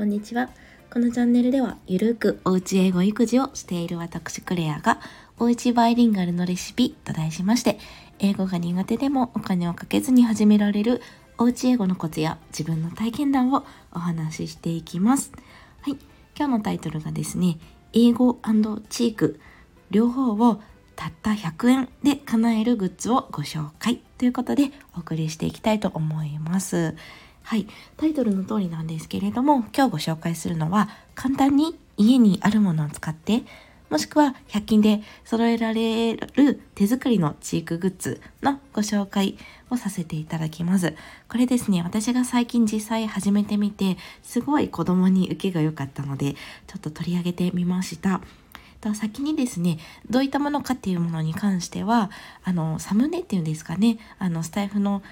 こんにちは。このチャンネルではゆるくおうち英語育児をしている私クレアがおうちバイリンガルのレシピと題しまして英語が苦手でもお金をかけずに始められるおうち英語のコツや自分の体験談をお話ししていきます。はい。今日のタイトルがですね英語チーク。両方をたった100円で叶えるグッズをご紹介ということでお送りしていきたいと思います。はい、タイトルの通りなんですけれども今日ご紹介するのは簡単に家にあるものを使ってもしくは100均で揃えられる手作りのチークグッズのご紹介をさせていただきます。これですね、私が最近実際始めてみて、すごい子供に受けが良かったので、ちょっと取り上げてみました。と先にですねどういったものかっていうものに関してはあのサムネっていうんですかねあのスタイフの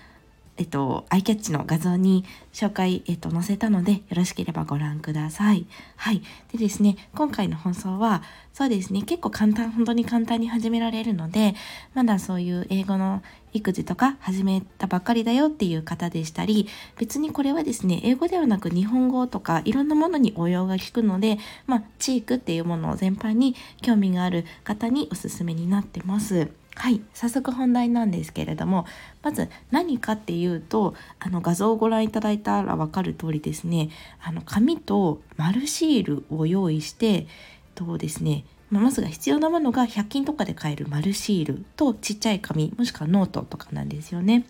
えっと、アイキャッチの画像に紹介、えっと、載せたので、よろしければご覧ください。はい。でですね、今回の放送は、そうですね、結構簡単、本当に簡単に始められるので、まだそういう英語の育児とか始めたばっかりだよっていう方でしたり、別にこれはですね、英語ではなく日本語とかいろんなものに応用が効くので、まあ、チークっていうものを全般に興味がある方におすすめになってます。はい、早速本題なんですけれどもまず何かっていうとあの画像をご覧いただいたら分かる通りですねあの紙と丸シールを用意してとですねまずが必要なものが100均とかで買える丸シールとちっちゃい紙もしくはノートとかなんですよね。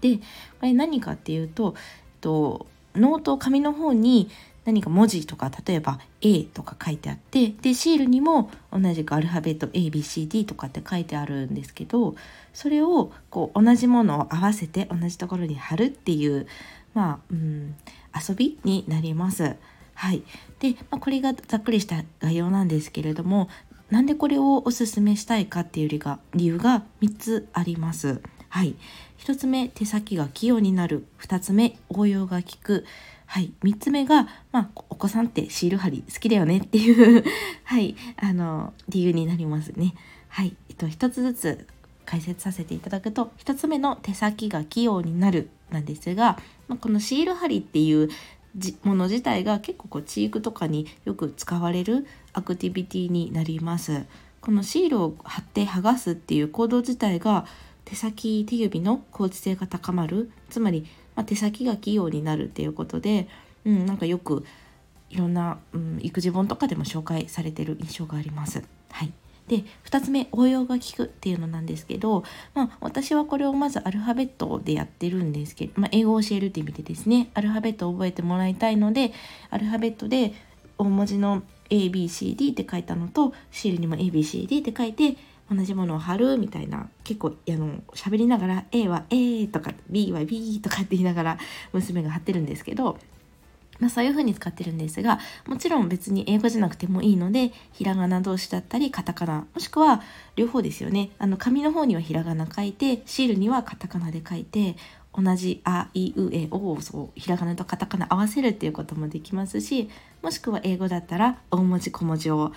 でこれ何かっていうととノート紙の方に何か文字とか例えば A とか書いてあってでシールにも同じくアルファベット ABCD とかって書いてあるんですけどそれをこう同じものを合わせて同じところに貼るっていうまあ、うん、遊びになります。はい、で、まあ、これがざっくりした概要なんですけれどもなんでこれをおすすめしたいかっていう理由が3つあります。はい、1つ目手先が器用になる。2つ目応用が効く。はい、3つ目が、まあ、お子さんってシール貼り好きだよね。っていう。はい、あの理由になりますね。はい、えっと、1つずつ解説させていただくと1つ目の手先が器用になるなんですが、まあ、このシール貼りっていうもの自体が結構こうチークとかによく使われるアクティビティになります。このシールを貼って剥がすっていう行動自体が手先手指の効率性が高まるつまりまあ、手先が器用になるっていうことで、うん、なんかよくいろんな、うん、育児本とかでも紹介されてる印象があります。はいで2つ目応用が効くっていうのなんですけど、まあ、私はこれをまずアルファベットでやってるんですけど、まあ、英語を教えるって意味でですねアルファベットを覚えてもらいたいのでアルファベットで大文字の ABCD って書いたのとシールにも ABCD って書いて同じものを貼るみたいな結構あの喋りながら A は A とか B は B とかって言いながら娘が貼ってるんですけどまあ、そういう風に使ってるんですがもちろん別に英語じゃなくてもいいのでひらがな同士だったりカタカナもしくは両方ですよね。あの紙の方にはひらがな書いてシールにはカタカナで書いて同じ「あいうえお」をそうひらがなとカタカナ合わせるっていうこともできますしもしくは英語だったら大文字小文字を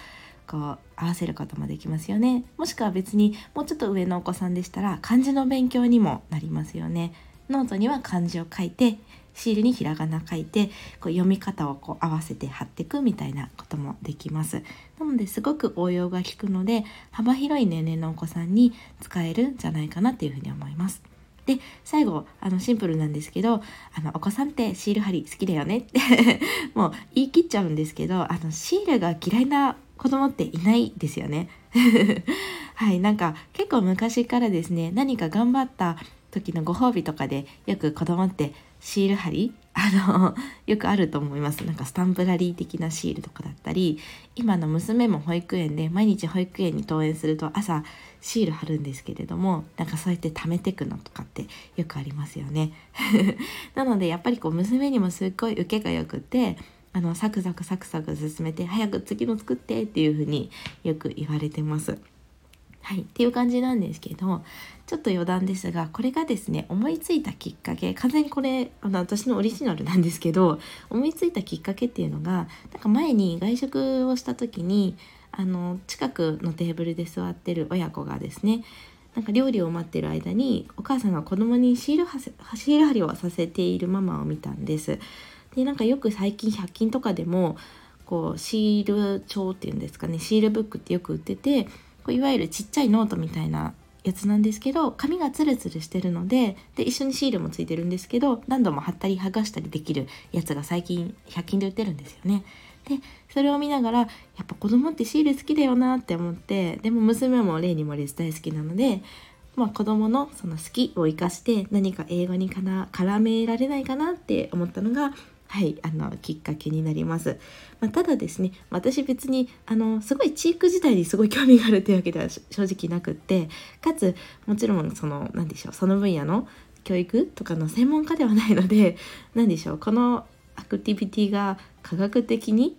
こう合わせることもできますよね。もしくは別にもうちょっと上のお子さんでしたら漢字の勉強にもなりますよね。ノートには漢字を書いてシールにひらがな書いてこう読み方をこう合わせて貼っていくみたいなこともできます。なのですごく応用が効くので幅広い年齢のお子さんに使えるんじゃないかなっていうふうに思います。で最後あのシンプルなんですけどあのお子さんってシール貼り好きだよねって もう言い切っちゃうんですけどあのシールが嫌いな子供っていないですよね。はい、なんか結構昔からですね、何か頑張った時のご褒美とかでよく子供ってシール貼り あのよくあると思いますなんかスタンプラリー的なシールとかだったり今の娘も保育園で毎日保育園に登園すると朝シール貼るんですけれどもなんかそうやって貯めてくのとかってよくありますよね なのでやっぱりこう娘にもすっごい受けがよくてあのサクサクサクサク進めて早く次の作ってっていう風によく言われてます。はい、っていう感じなんですけどちょっと余談ですがこれがですね思いついたきっかけ完全にこれあの私のオリジナルなんですけど思いついたきっかけっていうのがなんか前に外食をした時にあの近くのテーブルで座ってる親子がですねなんか料理を待ってる間にお母さんが子供にシールシール貼りをさせているママを見たんです。でなんかよく最近100均とかでもこうシール帳っていうんですかねシールブックってよく売っててこういわゆるちっちゃいノートみたいなやつなんですけど紙がツルツルしてるのでで一緒にシールもついてるんですけど何度も貼ったり剥がしたりできるやつが最近100均で売ってるんですよね。でそれを見ながらやっぱ子供ってシール好きだよなって思ってでも娘も例にもれず大好きなので、まあ、子供のその好きを生かして何か英語にかな絡められないかなって思ったのがはい、あのきっかけになります。まあ、ただですね、私別にあのすごいチーク自体にすごい興味があるというわけでは正直なくって、かつもちろんその何でしょう、その分野の教育とかの専門家ではないので、何でしょう、このアクティビティが科学的に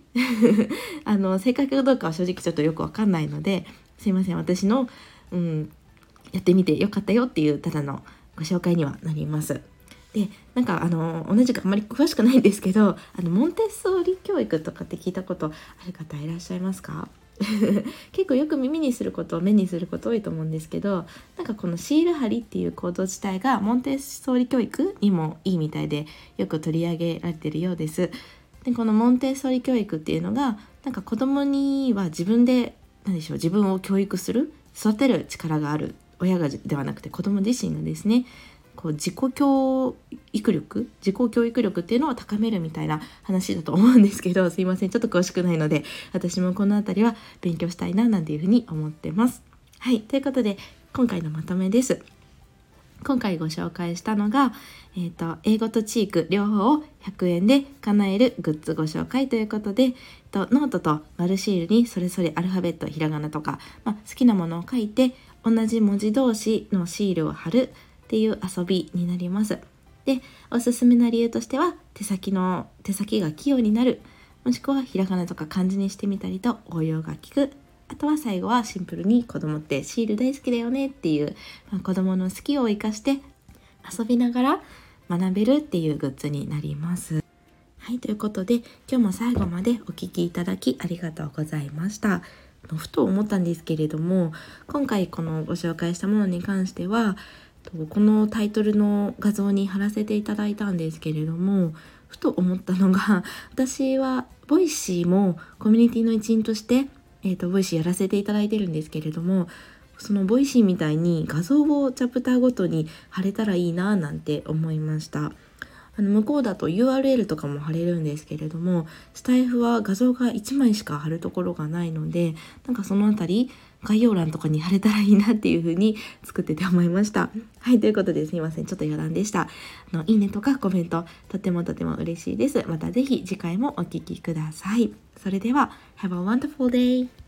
あの正確かどうかは正直ちょっとよくわかんないのですいません私の、うん、やってみてよかったよっていうただのご紹介にはなります。でなんかあの同じくあんまり詳しくないんですけどあのモンテッソーリ教育とかって聞いたことある方いらっしゃいますか？結構よく耳にすること目にすること多いと思うんですけどなんかこのシール貼りっていう行動自体がモンテッソーリ教育にもいいみたいでよく取り上げられてるようです。でこのモンテッソーリ教育っていうのがなんか子供には自分で何でしょう自分を教育する育てる力がある親がではなくて子供自身がですねこう自己教育力自己教育力っていうのを高めるみたいな話だと思うんですけど すいませんちょっと詳しくないので私もこの辺りは勉強したいななんていうふうに思ってます。はいということで今回のまとめです。今回ご紹介したのが、えーと、英語と知育両方を100円で叶えるグッズご紹介ということで、とノートと丸シールにそれぞれアルファベットひらがなとか、まあ、好きなものを書いて同じ文字同士のシールを貼るっていう遊びになります。で、おすすめな理由としては、手先の、手先が器用になる、もしくはひらがなとか漢字にしてみたりと応用が利く。あとは最後はシンプルに子供ってシール大好きだよねっていう、まあ、子供の好きを生かして遊びながら学べるっていうグッズになります。はい、ということで今日も最後までお聴きいただきありがとうございました。ふと思ったんですけれども今回このご紹介したものに関してはこのタイトルの画像に貼らせていただいたんですけれどもふと思ったのが 私は Voicy もコミュニティの一員として、えーと、 Voicy やらせていただいてるんですけれどもその Voicy みたいに画像をチャプターごとに貼れたらいいななんて思いました。あの向こうだと URL とかも貼れるんですけれどもスタイフは画像が1枚しか貼るところがないのでなんかその辺り概要欄とかに貼れたらいいなっていう風に作ってて思いました。はい、ということですいません。ちょっと余談でした。あの、いいねとかコメント、とてもとても嬉しいです。また是非次回もお聴きください。それでは、Have a wonderful day!